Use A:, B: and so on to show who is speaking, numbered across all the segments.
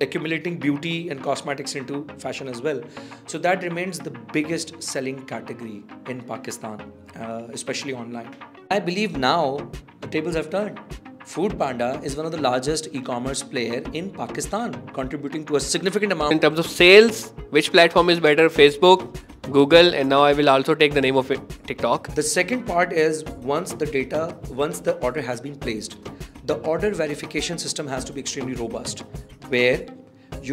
A: accumulating beauty and cosmetics into fashion as well. So that remains the biggest selling category in Pakistan, uh, especially online. I believe now the tables have turned. Food Panda is one of the largest e-commerce player in Pakistan, contributing to a significant amount.
B: In terms of sales, which platform is better? Facebook, Google, and now I will also take the name of it, TikTok.
A: The second part is once the data, once the order has been placed, the order verification system has to be extremely robust, where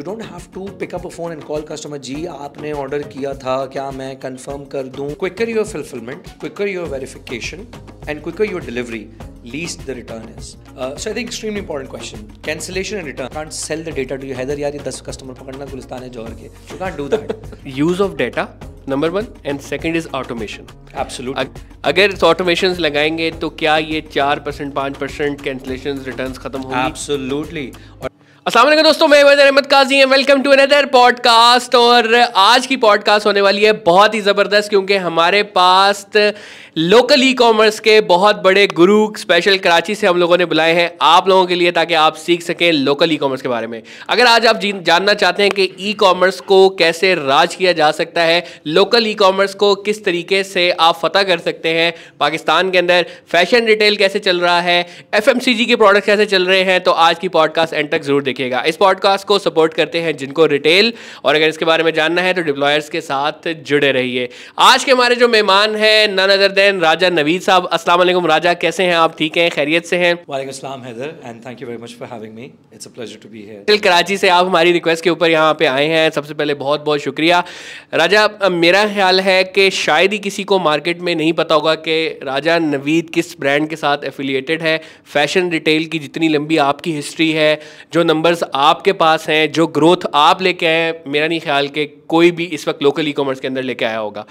A: don't have to pick up a phone and call customer जी आपने order किया था क्या मैं confirm कर दूँ quicker your fulfillment quicker your verification and quicker your delivery least the return is uh, so I think extremely important question cancellation and return can't sell the data to you Haider यार ये 10 customer पकड़ना गुलिस्तान है जौहर के you can't do that
B: use of data number one and second is automation
A: absolute
B: अगर automation लगाएँगे तो क्या ये चार परसेंट पाँच परसेंट कैंसिलेशन रिटर्न खत्म होंगे?
A: एब्सोल्युटली और
B: असलम दोस्तों, मैं वजर अहमद काजी हैं। वेलकम टू अनदर पॉडकास्ट और आज की पॉडकास्ट होने वाली है बहुत ही ज़बरदस्त क्योंकि हमारे पास लोकल ई कॉमर्स के बहुत बड़े गुरु स्पेशल कराची से हम लोगों ने बुलाए हैं आप लोगों के लिए ताकि आप सीख सकें लोकल ई कॉमर्स के बारे में। अगर आज आप जानना चाहते हैं कि ई कॉमर्स को कैसे राज किया जा सकता है लोकल ई कॉमर्स को किस तरीके से आप फतह कर सकते हैं, पाकिस्तान के अंदर फ़ैशन रिटेल कैसे चल रहा है एफएमसीजी के प्रोडक्ट कैसे चल रहे हैं तो आज की पॉडकास्ट एंड तक ज़रूर देखिएगा। इस पॉडकास्ट को सपोर्ट करते हैं जिनको रिटेल और अगर इसके बारे में जानना है तो डिप्लॉयर्स के साथ जुड़े रहिए। आज के हमारे जो मेहमान हैं none other than Raja Naveed साहब। अस्सलाम वालेकुम राजा कैसे हैं आप? ठीक हैं खैरियत से हैं?
A: वालेकुम अस्सलाम Haider and thank you very much for having me it's a pleasure to be here
B: till Karachi से आप हमारी रिक्वेस्ट के ऊपर यहाँ पे आए हैं। सबसे पहले बहुत बहुत शुक्रिया। राजा मेरा ख्याल है कि शायद ही किसी को मार्केट में नहीं पता होगा कि राजा नवीद किस ब्रांड के साथ एफिलिएटेड है। फ़ैशन रिटेल की जितनी लंबी आपकी हिस्ट्री है जो नंबर्स आपके पास हैं जो ग्रोथ आप लेके आए मेरा नहीं ख्याल कि कोई भी इस वक्त लोकल ई कॉमर्स के अंदर लेके आया होगा।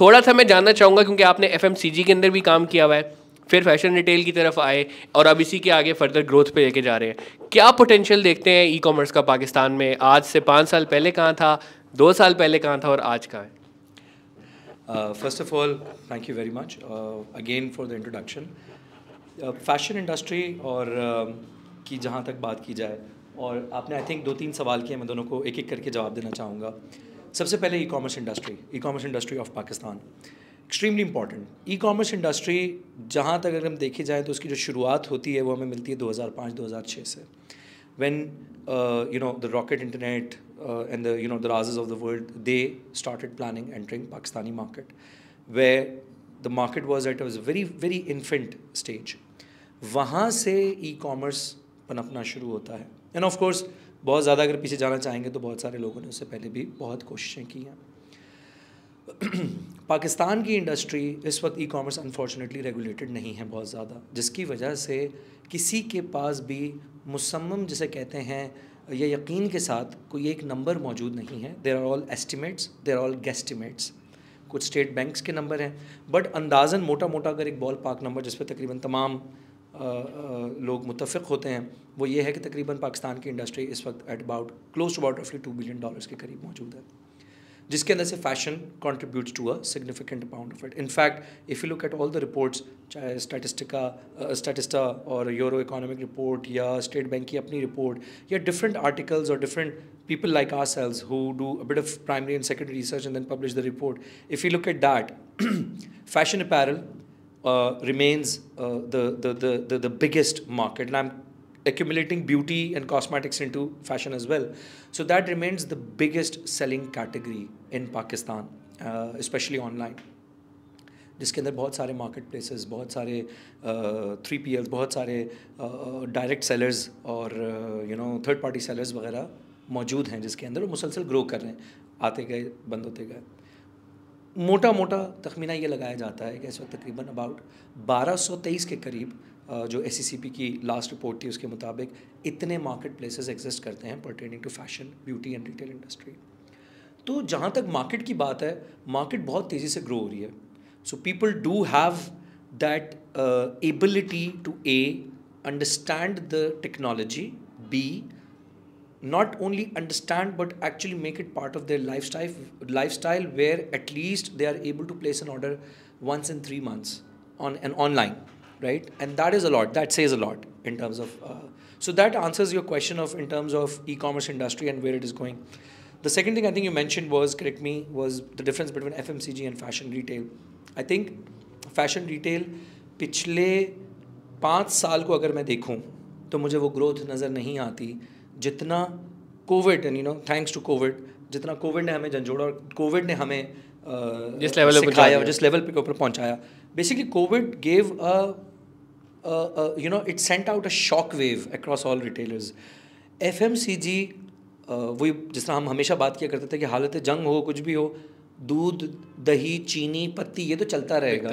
B: थोड़ा सा मैं जानना चाहूँगा क्योंकि आपने एफएमसीजी के अंदर भी काम किया हुआ है फिर फ़ैशन रिटेल की तरफ़ आए और अब इसी के आगे फर्दर ग्रोथ पे लेके जा रहे हैं। क्या पोटेंशियल देखते हैं ई कॉमर्स का पाकिस्तान में? आज से पाँच साल पहले कहाँ था दो साल पहले कहाँ था और आज कहाँ
A: है? First of all thank you very much again for the introduction fashion industry और uh, की जहाँ तक बात की जाए और आपने आई थिंक दो तीन सवाल किए मैं दोनों को एक एक करके जवाब देना चाहूँगा। सबसे पहले e commerce industry e commerce industry of Pakistan extremely important e commerce industry जहाँ तक अगर हम देखे जाएँ तो उसकी जो शुरुआत होती है, वो हमें मिलती है 2005-2006 से। When you know the Rocket Internet and the you know the राजेज of the world they start planning entering Pakistani market way the market was at was very very infant stage वहाँ से ई कॉमर्स पनपना शुरू होता है। End of course बहुत ज़्यादा अगर पीछे जाना चाहेंगे तो बहुत सारे लोगों ने उससे पहले भी बहुत कोशिशें की हैं। पाकिस्तान की इंडस्ट्री इस वक्त ई कॉमर्स अनफॉर्चुनेटली रेगुलेटेड नहीं है बहुत ज़्यादा, जिसकी वजह से किसी के पास भी मुसम्म जिसे कहते हैं या यकीन के साथ कोई एक नंबर मौजूद नहीं है। There are all estimates there are all guesstimates कुछ स्टेट बैंक्स के नंबर हैं बट अंदाज़न मोटा मोटा अगर एक बॉल पार्क नंबर जिस पर तकरीबन तमाम लोग मुतफ़ होते हैं। वो ये है कि तकरीबन पाकिस्तान की इंडस्ट्री इस वक्त at about close to about रफली टू बिलियन डॉलर्स के करीब मौजूद है। जिसके अंदर से fashion contributes to a significant amount of it in fact if you look at all the reports चाहे स्टैटिस्टिका स्टैटिस्टा और यूरो इकोनॉमिक रिपोर्ट या स्टेट बैंक की अपनी रिपोर्ट या डिफरेंट आर्टिकल्स और different people like ourselves who do a bit of primary and secondary research and then publish the report, if you look at that, fashion apparel uh, remains uh, the, the, the, the, the biggest market. And I'm accumulating beauty and cosmetics into fashion as well. So that remains the biggest selling category in Pakistan, uh, especially online. जिसके अंदर बहुत सारे market places बहुत सारे three P else बहुत सारे direct sellers और you know third party sellers वगैरह मौजूद हैं जिसके अंदर वो मुसलसल ग्रो कर रहे हैं आते गए बंद होते गए मोटा मोटा तखमीना ये लगाया जाता है कि इस वक्त तकरीबन अबाउट 1223 के करीब जो एससीसीपी की लास्ट रिपोर्ट थी उसके मुताबिक इतने मार्केट प्लेसेस एग्जिस्ट करते हैं pertaining to fashion beauty and retail industry तो जहाँ तक मार्केट की बात है मार्केट बहुत तेज़ी से ग्रो हो रही है। So people do have that ability to a understand the technology be not only understand but actually make it part of their lifestyle lifestyle where at least they are able to place an order once in 3 months on an online right? And that is a lot. That says a lot in terms of. Uh, so that answers your question of in terms of e-commerce industry and where it is going. The second thing I think you mentioned was correct me was the difference between FMCG and fashion retail. I think fashion retail पिछले पाँच साल को अगर मैं देखूं तो मुझे वो ग्रोथ नज़र नहीं आती जितना Covid and you know thanks to Covid जितना कोविड ने हमें झंझोड़ा और कोविड ने हमें
B: जिस लेवल
A: सिखाया जिस लेवल पे ऊपर पहुँचाया। Basically Covid gave a you know it sent out a shock wave across all retailers F M C G वही जिस तरह हम हमेशा बात किया करते थे कि हालत जंग हो कुछ भी हो दूध दही चीनी पत्ती ये तो चलता रहेगा।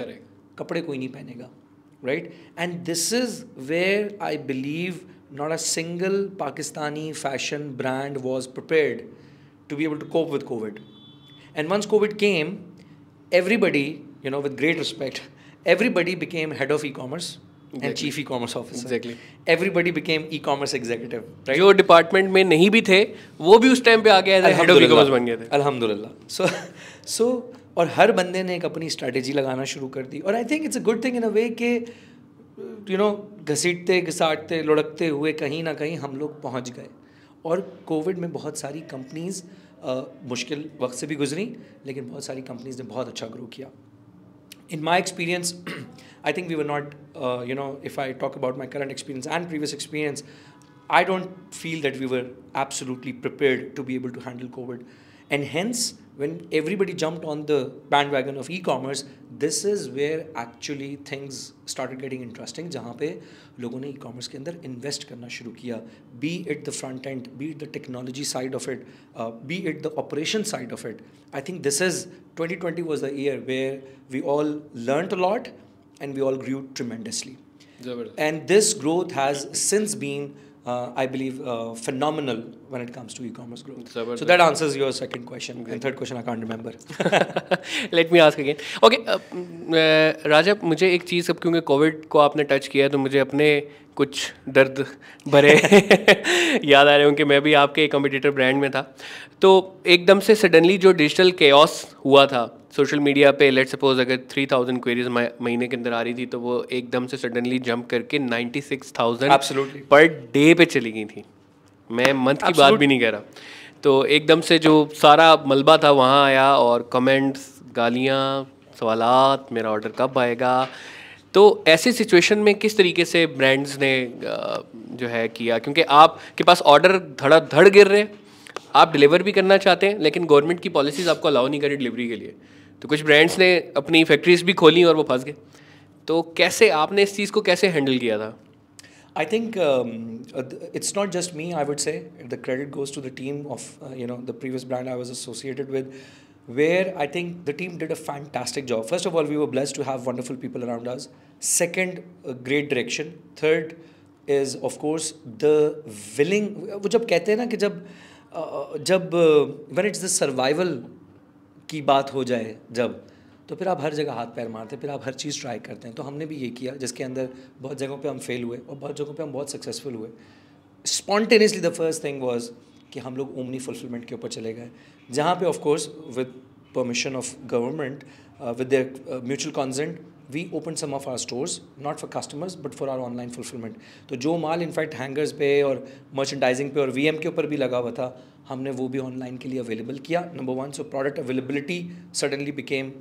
A: कपड़े कोई नहीं पहनेगा right and this is where I believe not a single Pakistani fashion brand was prepared to be able to cope with COVID. And once COVID came, everybody, you know, with great respect, everybody became head of e-commerce exactly. and chief e-commerce officer.
B: Exactly.
A: Everybody became e-commerce executive.
B: Right? जो department में नहीं भी थे वो भी उस time पे आ गए हेड ऑफ ई-कॉमर्स बन गए थे
A: अल्हम्दुलिल्लाह सो सो और हर बंदे ने एक अपनी स्ट्रेटेजी लगाना शुरू कर दी और I think it's a good thing in a way के you know घसीटते, घसाटते, लुढ़कते हुए कहीं ना कहीं हम लोग पहुँच गए। और कोविड में बहुत सारी कंपनीज़ मुश्किल वक्त से भी गुजरी, लेकिन बहुत सारी कंपनीज़ ने बहुत अच्छा ग्रो किया। In my experience I think we were not you know if I talk about my current experience and previous experience I don't feel that we were absolutely prepare to be able to handle Covid and hence when everybody jumped on the bandwagon of e-commerce, this is where actually things started getting interesting. जहाँ पे लोगों ने e-commerce के अंदर invest करना शुरू किया. Be it the front end, be it the technology side of it, uh, be it the operation side of it. I think this is 2020 was the year where we all learned a lot and we all grew tremendously. And this growth has since been uh, I believe, uh, phenomenal when it comes to e-commerce growth. So that answers your second question. And third question I can't remember.
B: Let me ask again. Okay, uh, राजा मुझे एक चीज़ अब क्योंकि Covid को आपने touch किया तो मुझे अपने कुछ दर्द भरे याद आ रहे होंगे मैं भी आपके कम्पिटिटर ब्रांड में था तो एकदम से सडनली जो डिजिटल केओस हुआ था सोशल मीडिया पे लेट सपोज़ अगर थ्री थाउज़ेंड क्वेरीज महीने के अंदर आ रही थी तो वो एकदम से सडनली जंप करके ninety six thousand per day पे चली गई थी। मैं मंथ की बात भी नहीं कह रहा। तो एकदम से जो सारा मलबा था वहाँ आया और कमेंट्स गालियाँ सवाल मेरा ऑर्डर कब आएगा? तो ऐसी सिचुएशन में किस तरीके से ब्रांड्स ने जो है किया? क्योंकि आपके पास ऑर्डर धड़ा धड़ गिर रहे हैं। आप डिलीवर भी करना चाहते हैं लेकिन गवर्नमेंट की पॉलिसीज़ आपको अलाउ नहीं करी डिलीवरी के लिए। तो कुछ ब्रांड्स ने अपनी फैक्ट्रीज भी खोली और वो फंस गए। तो कैसे, आपने इस चीज़ को कैसे हैंडल किया था?
A: I think it's not just me I would say the credit goes to the team of you know the previous brand I was associated with where I think the team did a fantastic job first of all we were bless to have wonderful people around us second great direction third is of course the willing वो जब कहते हैं ना कि जब जब when it's the survival की बात हो जाए जब तो फिर आप हर जगह हाथ पैर मारते हैं, फिर आप हर चीज़ ट्राई करते हैं। तो हमने भी ये किया, जिसके अंदर बहुत जगहों पे हम फेल हुए और बहुत जगहों पे हम बहुत सक्सेसफुल हुए। Spontaneously the first thing was कि हम लोग ओमनी फुलफिलमेंट के ऊपर चले गए। जहाँ पे of course with permission of government with their mutual consent we open some of our stores not for customers but for our online fulfilment तो जो माल इनफैक्ट हैंगर्स पे और मर्चेंडाइजिंग पे और वी के ऊपर भी लगा हुआ था, हमने वो भी ऑनलाइन के लिए अवेलेबल किया. Number one so product availability suddenly became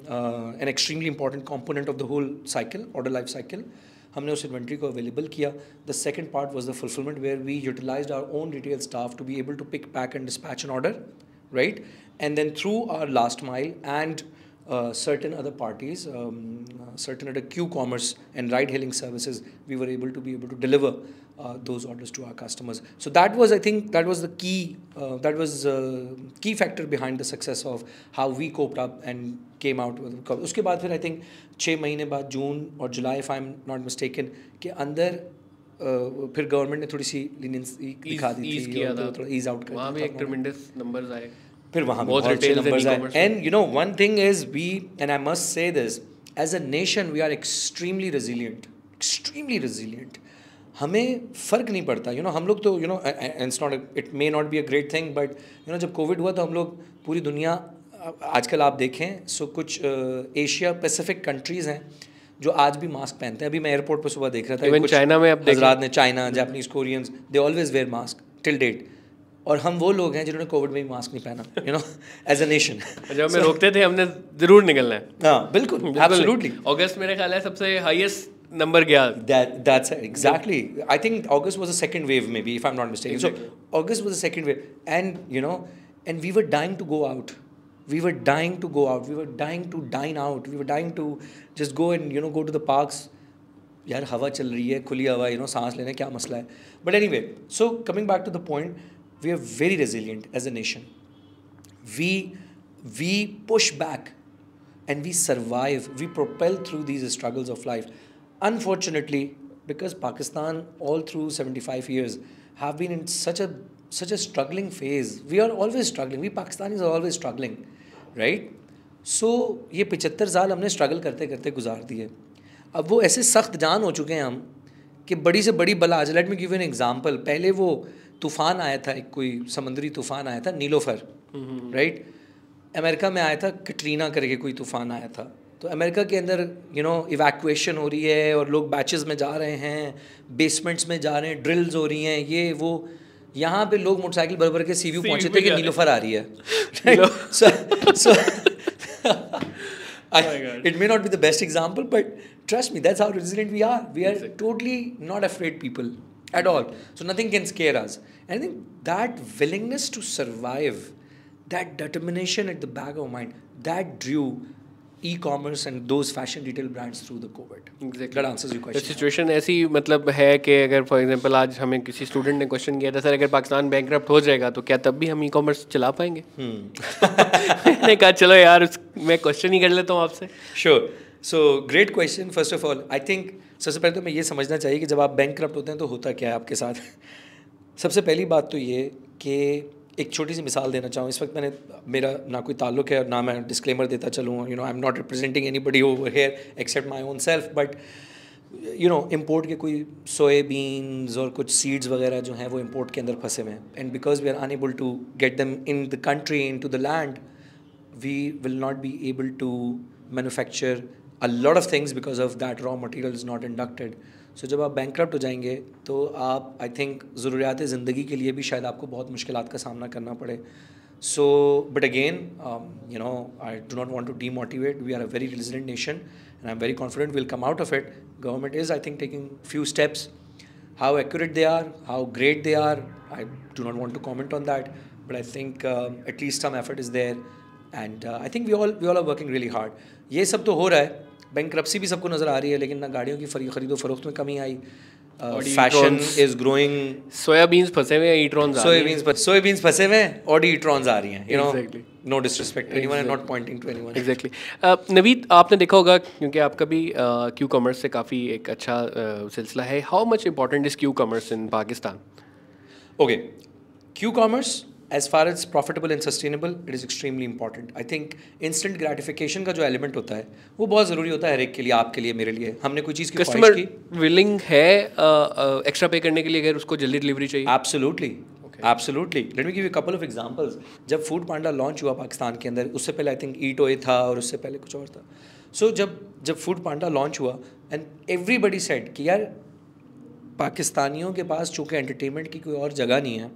A: an extremely important component of the whole cycle order life cycle हमने उस इन्वेंट्री को अवेलेबल किया. The second part was the fulfilment where we utilise our own retail staff to be able to pick pack and dispatch an order right and then through our last mile and uh, certain other parties, um, uh, certain other Q-commerce and ride-hailing services, we were able to be able to deliver uh, those orders to our customers. So that was, I think, that was the key. Uh, that was a key factor behind the success of how we coped up and came out with. उसके बाद फिर I think छः महीने बाद जून और जुलाई if I'm not mistaken के अंदर Uh, फिर गवर्नमेंट ने थोड़ी सी लीनियंस दिखा दी थी और थोड़ा ईज आउट कर
B: वहाँ भी एक ट्रेमेंडस नंबर्स आए
A: फिर वहाँ बहुत नंबर्स आए। And you know one thing is we and I must say this as a nation we are extremely resilient extremely resilient हमें फ़र्क नहीं पड़ता यू you नो know, हम लोग तो you know it's not it may not be a great thing but you know जब Covid हुआ तो हम लोग पूरी दुनिया आजकल आप देखें सो कुछ एशिया पैसिफिक कंट्रीज़ हैं जो आज भी मास्क पहनते हैं। अभी मैं एयरपोर्ट पर सुबह देख रहा था
B: चाइना में देख।
A: हजरात ने China Japanese Koreans they always wear mask till date और हम वो लोग हैं जिन्होंने कोविड में भी मास्क नहीं पहना you know as a nation
B: जब हमें रोकते थे हमने ज़रूर निकलना है।
A: हाँ बिल्कुल एब्सोल्युटली
B: अगस्त मेरे ख्याल है सबसे हाईएस्ट नंबर गया।
A: That's exactly I think August was a second wave maybe if I am not mistaken so August was a second wave and you know and we were dying to go out we were dying to go out we were dying to dine out we were dying to just go and you know go to the parks यार हवा चल रही है खुली हवा you know सांस लेने क्या मसला है? But anyway so coming back to the point we are very resilient as a nation we we push back and we survive we propel through these struggles of life unfortunately because pakistan all through 75 years have been in such a such a struggling phase we are always struggling we pakistanis are always struggling right सो ये पिचहत्तर साल हमने struggle करते करते गुजार दिए अब वो ऐसे सख्त जान हो चुके हैं हम कि बड़ी से बड़ी बला आज let me give an example पहले वो तूफ़ान आया था एक कोई समुद्री तूफ़ान आया था नीलोफर राइट अमेरिका में आया था कटरीना करके कोई तूफ़ान आया था। तो अमेरिका के अंदर यू नो इवैक्यूएशन हो रही है और लोग बैचेस में जा रहे हैं बेसमेंट्स में जा रहे हैं ड्रिल्स हो रही हैं ये वो यहाँ पे लोग मोटरसाइकिल भर भर के
B: Sea
A: पहुँचे
B: view
A: थे कि। नीलोफर आ रही है। It may not be the best example but trust me example, but trust me, that's how resilient we are. We are at all. So nothing can scare us. And I think that willingness to survive, that determination at the back of mind, that drew e-commerce and those fashion retail brands through the COVID.
B: Exactly.
A: That answers your
B: तो
A: question.
B: Situation ऐसी मतलब है कि अगर for example आज हमें किसी student ने क्वेश्चन किया था सर अगर पाकिस्तान बैंक हो जाएगा तो क्या तब भी हम ई कॉमर्स चला पाएँगे मैंने कहा चलो यार मैं क्वेश्चन ही कर लेता हूँ आपसे
A: Sure. So great question. First of all, I think सबसे पहले तो मैं ये समझना चाहिए कि जब आप बैंक करप्ट होते हैं तो होता क्या है आपके साथ? सबसे पहली बात तो ये कि एक छोटी सी मिसाल देना चाहूँ। इस वक्त मैंने, मेरा ना कोई ताल्लुक है और ना मैं डिस्क्लेमर देता चलूँ you know I am not representing anybody over here except my own self but you know import के कोई सोयाबीन्स और कुछ सीड्स वगैरह जो हैं वो इम्पोर्ट के अंदर फंसे हुए हैं। And because we are unable to get them in the country into the land we will not be able to manufacture a lot of things because of that raw material is not inducted. So जब आप bank हो जाएंगे तो आप I think ज़रूरियात ज़िंदगी के लिए भी शायद आपको बहुत मुश्किल का सामना करना पड़े so but again you know I do not want to demotivate we are a very resilient nation and I'm very confident we'll come out of it. Government is, I think, taking few steps. How accurate they are, how great they are, I do not want to comment on that. But I think um, at least some effort is there. And I think we all we all are working really hard ये सब तो हो रहा है bank भी सबको नज़र आ रही है लेकिन ना गाड़ियों की खरीदो फरोख्त में कमी आई। फ़ैशन इज़ ग्रोइंग
B: सोयाबीन्स फंसे हुए हैं ईट्रॉन
A: सोयाबीन्स सोयाबीन्स फंसे हुए हैं ऑडी ईट्रॉन्स आ रही हैं you
B: know
A: no disrespect anyone I not pointing to anyone
B: exactly Naveed आपने देखा होगा क्योंकि आपका भी क्यू कॉमर्स से काफ़ी एक अच्छा uh, सिलसिला है। How much important is Q commerce in Pakistan
A: Okay, Q commerce, as far as profitable and sustainable, it is extremely important. I think instant gratification का जो element होता है वो बहुत ज़रूरी होता है हर एक के लिए आपके लिए मेरे लिए। हमने कोई चीज़ की
B: कस्टमर
A: की?
B: विलिंग है एक्स्ट्रा पे करने के लिए अगर उसको जल्दी डिलीवरी चाहिए।
A: Absolutely absolutely let me give you couple of examples जब फ़ूड पांडा लॉन्च हुआ पाकिस्तान के अंदर उससे पहले आई थिंक ईट ओए था और उससे पहले कुछ और था। सो so, जब जब फ़ूड पांडा लॉन्च हुआ एंड एवरीबडी सेट कि यार पाकिस्तानियों के पास चूँकि एंटरटेनमेंट की कोई और जगह नहीं है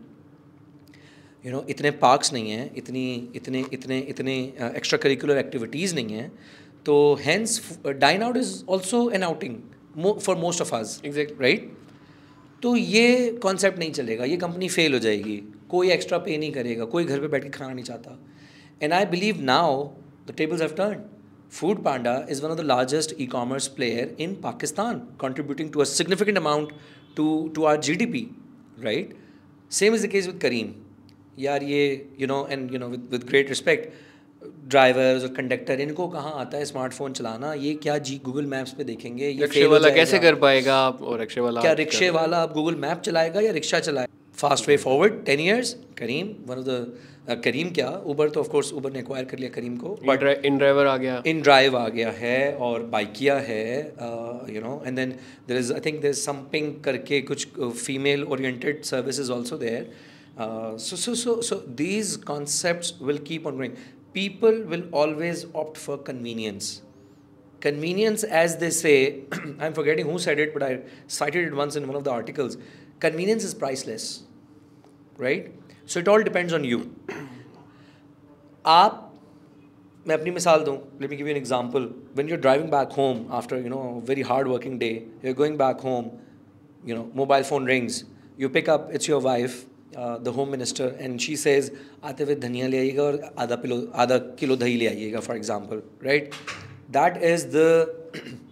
A: यू नो इतने पार्क्स नहीं हैं इतनी इतने इतने इतने एक्स्ट्रा करिकुलर एक्टिविटीज़ नहीं हैं तो hence dine out is also an outing for most of us
B: exact
A: right तो ये कॉन्सेप्ट नहीं चलेगा ये कंपनी फेल हो जाएगी कोई एक्स्ट्रा पे नहीं करेगा कोई घर पे बैठ के खाना नहीं चाहता। And I believe now the tables have turn Foodpanda is one of the largest e commerce player in Pakistan contributing to a significant amount to to our GDP right same is the case with Careem यार ये you know and you know with with great respect drivers और conductor इनको कहाँ आता है smartphone चलाना? ये क्या जी गूगल मैप्स पे देखेंगे? ये
B: रिक्शे वाला कैसे कर पाएगा आप? और रिक्शे वाला
A: क्या रिक्शे वाला आप गूगल मैप चलाएगा या रिक्शा चलाएगा fast way forward ten years Careem one of the Careem क्या? उबर तो ऑफकोर्स उबर ने एक्वायर कर लिया करीम को बट
B: इन ड्राइवर आ गया।
A: इन ड्राइव आ गया है और बाइकिया है you know and then there is I think there some pink करके कुछ female oriented services also there so so so so these concepts will keep on growing people will always opt for convenience convenience, as they say, I'm forgetting who said it, but I cited it once in one of the articles. Convenience is priceless, right? So it all depends on you. आप मैं अपनी मिसाल दूँ let me give you an example when you are driving back home after you know very hard working day you are going back home you know mobile phone rings you pick up it's your wife uh, the home minister and she says आते हुए धनिया ले आइएगा और आधा kilo आधा kilo दही ले आइएगा for example right that is the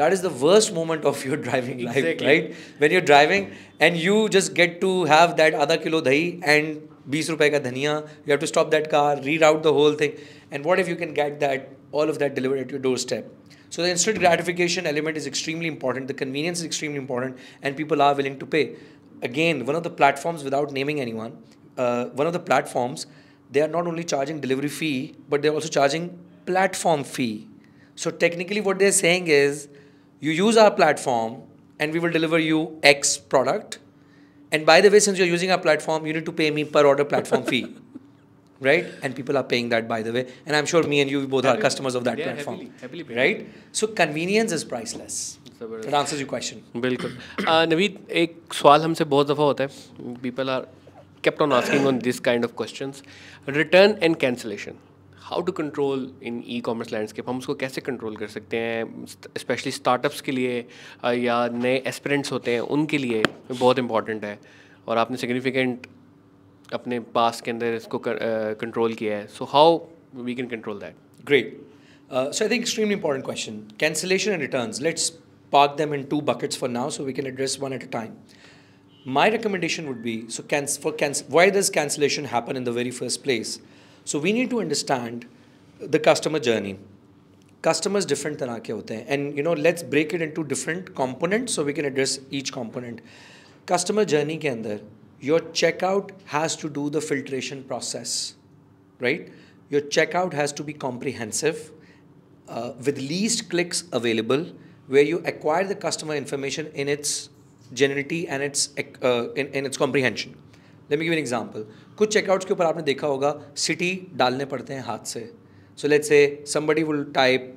A: that is the worst moment of your driving life
B: Exactly.
A: right when you're driving and you just get to have that आधा किलो दही and 20 रुपए का धनिया you have to stop that car reroute the whole thing and what if you can get that all of that delivered at your doorstep so the instant gratification element is extremely important. The convenience is extremely important, and people are willing to pay. Again, one of the platforms, without naming anyone, uh, one of the platforms, they are not only charging delivery fee, but they're also charging platform fee. So technically, what they're saying is, you use our platform, and we will deliver you X product. And by the way, since you're using our platform, you need to pay me per order platform fee. right? And people are paying that, by the way. And I'm sure me and you both are customers of that platform,
B: happily paying.
A: right? So convenience is priceless.
B: Naveed एक सवाल हमसे बहुत दफ़ा होता है। People are kept on asking on this kind of question return and cancellation how to control in e commerce landscape हम उसको कैसे कंट्रोल कर सकते हैं? स्पेशली स्टार्टअप्स के लिए या नए एस्परेंट्स होते हैं उनके लिए बहुत इंपॉर्टेंट है। और आपने सिग्निफिकेंट अपने पास के अंदर इसको कंट्रोल किया है। So how we can control that
A: great so I think extremely important question cancellation and return let's park them in two buckets for now so we can address one at a time. My recommendation would be, so can, for can, why does cancellation happen in the very first place? So we need to understand the customer journey. Customers different than ke hote. And you know, let's break it into different components so we can address each component. Customer journey ke andar, your checkout has to do the filtration process, right? Your checkout has to be comprehensive, uh, with least clicks available, where you acquire the customer information in its genuinity and its uh, in, in its comprehension. Let me give an example. कुछ checkouts के ऊपर आपने देखा होगा city डालने पड़ते हैं हाथ से. So let's say somebody will type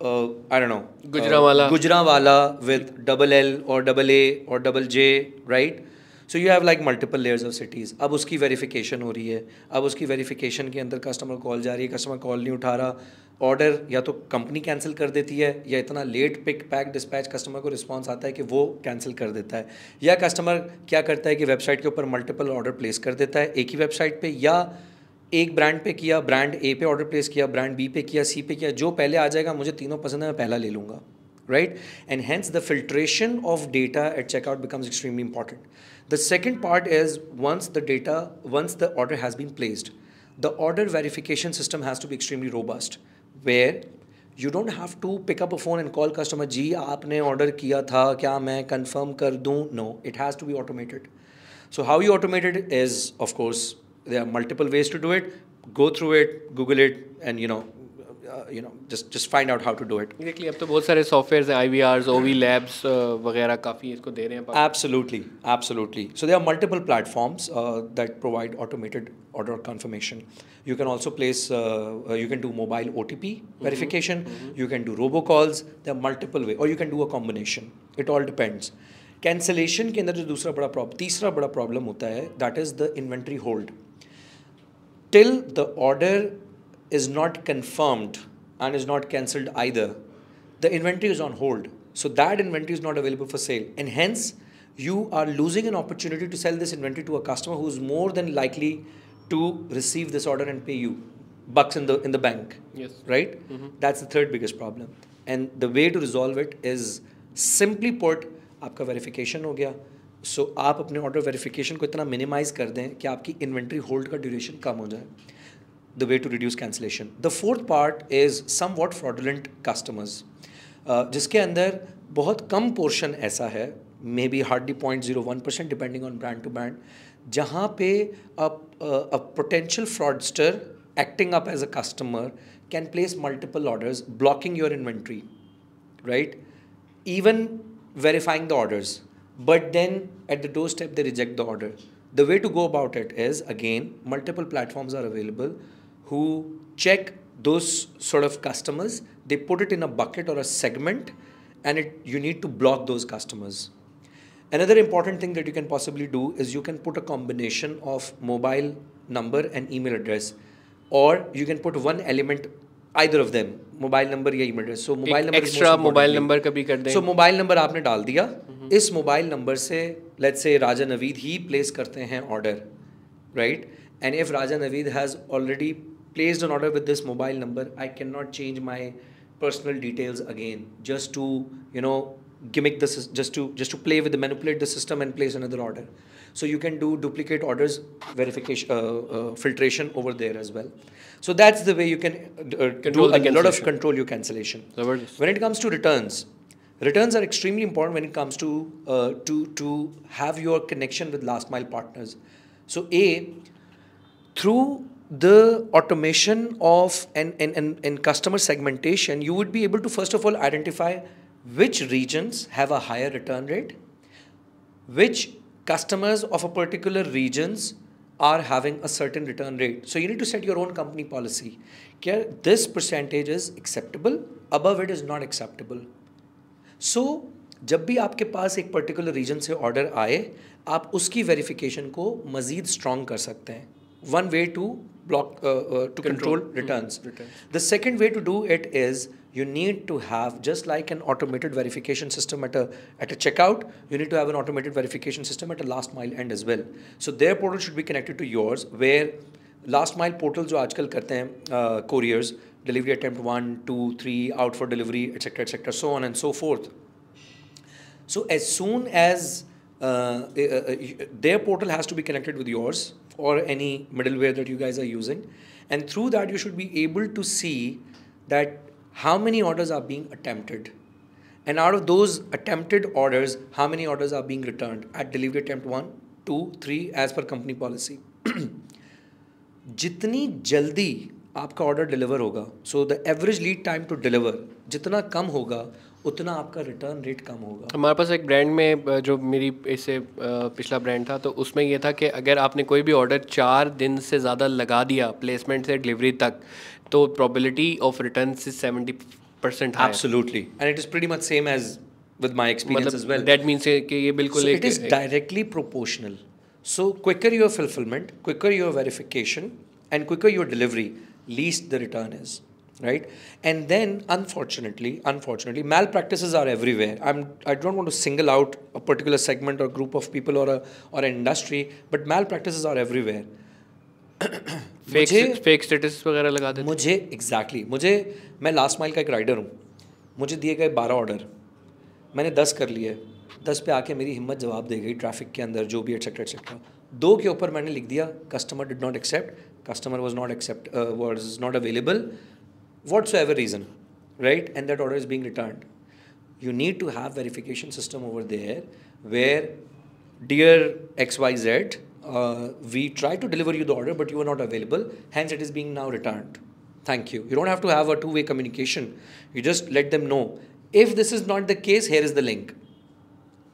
A: uh, I don't know
B: Gujranwala.
A: uh, Gujranwala with double L or double A or double J, right? So you have like multiple layers of cities. अब उसकी verification हो रही है अब उसकी verification के अंदर customer call जा रही है कस्टमर कॉल नहीं उठा रहा ऑर्डर या तो कंपनी कैंसिल कर देती है, या इतना late pick pack dispatch customer को रिस्पांस आता है कि वो कैंसिल कर देता है। या कस्टमर क्या करता है कि वेबसाइट के ऊपर मल्टीपल ऑर्डर प्लेस कर देता है, एक ही वेबसाइट पे, या एक ब्रांड पे किया ब्रांड ए पे ऑर्डर प्लेस किया ब्रांड बी पे किया सी पे किया, जो पहले आ जाएगा, मुझे तीनों पसंद है, मैं पहला ले लूँगा right enhance the filtration of data at checkout becomes extremely important the second part is once the data once the order has been placed the order verification system has to be extremely robust where you don't have to pick up a phone and call customer जी आपने order किया था क्या मैं confirm कर दूँ no it has to be automated so how you automate it is of course there are multiple ways to do it go through it google it and you know you know just just find out how to do it
B: exactly अब तो बहुत सारे software हैं आई we are labs वगैरह काफ़ी इसको दे रहे हैं
A: absolutely absolutely so there are multiple platforms that provide automated order confirmation you can also place you can do mobile O T P verification you can do robo calls there are multiple way और you can do a combination it all depends cancellation के अंदर जो दूसरा बड़ा problem तीसरा बड़ा problem होता है that is the inventory hold till the order is not confirmed and is not cancelled either, the inventory is on hold. So that inventory is not available for sale. And hence, you are losing an opportunity to sell this inventory to a customer who is more than likely to receive this order and pay you bucks in the in the bank.
B: Yes.
A: Right? That's the third biggest problem. And the way to resolve it is simply put, आपका verification हो गया so so, आप अपने order verification को इतना minimize कर दें कि आपकी इन्वेंट्री होल्ड का ड्यूरेशन कम हो जाए the way to reduce cancellation. The fourth part is somewhat fraudulent customers, uh, जिसके अंदर बहुत कम पोर्शन ऐसा है may be hardly point zero one percent depending on brand to brand जहाँ पे a potential fraudster acting up as a customer can place multiple orders blocking your inventory right even verifying the orders but then at the doorstep they reject the order the way to go about it is again multiple platforms are available who check those sort of customers, they put it in a bucket or a segment, and it you need to block those customers. Another important thing that you can possibly do is you can put a combination of mobile number and email address, or you can put one element either of them mobile number या email address so mobile number
B: extra mobile number कभी कर दें
A: सो mobile number आपने डाल दिया इस mobile number से let's say Raja Naveed he place करते हैं order right and if Raja Naveed has already placed an order with this mobile number i cannot change my personal details again. Just to you know gimmick this just to just to play with the manipulate the system and place another order. So you can do duplicate orders verification uh, uh, filtration over there as well. So that's the way you can uh, do
B: the
A: a lot of control your cancellation. When it comes to returns returns are extremely important when it comes to uh, to to have your connection with last mile partners. So a through the automation of and, and, and, and customer segmentation, you would be able to first of all identify which regions have a higher return rate, which customers of a particular regions are having a certain return rate. So you need to set your own company policy. Care this percentage is acceptable, above it is not acceptable. So so, जब भी आपके पास एक particular reason से order आए आप उसकी verification को मज़ीद स्ट्रॉन्ग कर सकते हैं One way to block uh, uh, to control, returns. The second way to do it is you need to have just like an automated verification system at a at a checkout. You need to have an automated verification system at a last mile end as well. So their portal should be connected to yours. Where last mile portal जो आजकल करते हैं uh, couriers delivery attempt one, two, three, out for delivery, etc., etc., so on and so forth. So as soon as uh, uh, uh, their portal has to be connected with yours or any middleware that you guys are using, and through that you should be able to see that how many orders are being attempted, and out of those attempted orders, how many orders are being returned at delivery attempt one, two, three, as per company policy. जितनी जल्दी आपका order deliver होगा so the average lead time to deliver जितना कम होगा उतना आपका return rate कम होगा।
B: हमारे पास एक ब्रांड में जो मेरी इससे पिछला ब्रांड था तो उसमें यह था कि अगर आपने कोई भी ऑर्डर चार दिन से ज़्यादा लगा दिया प्लेसमेंट से डिलीवरी तक तो probability of return seventy percent
A: absolutely and it is pretty much same as with my experience well
B: that means कि ये बिल्कुल
A: it is directly proportional so quicker your fulfilment quicker your verification and quicker your delivery least the return is Right? And then unfortunately, unfortunately, malpractices are everywhere. I'm I don't want to single out a particular segment or group of people or a or an industry, but malpractices are everywhere. मुझे-
B: fake status वगैरह लगा देते
A: मुझे exactly exactly, मुझे मैं last mile का एक rider हूँ मुझे दिए गए बारह ऑर्डर मैंने दस कर लिए दस पे आके मेरी हिम्मत जवाब दे गई ट्रैफ़िक के अंदर जो भी एटसेट्रा एटसेट्रा दो के ऊपर मैंने लिख दिया customer did not accept customer was not accept was not available Whatsoever reason right and that order is being return you need to have verification system over there where dear xyz uh, we try to deliver you the order but you are not available hence it is being now returned thank you you don't have to have a two way communication you just let them know if this is not the case here is the link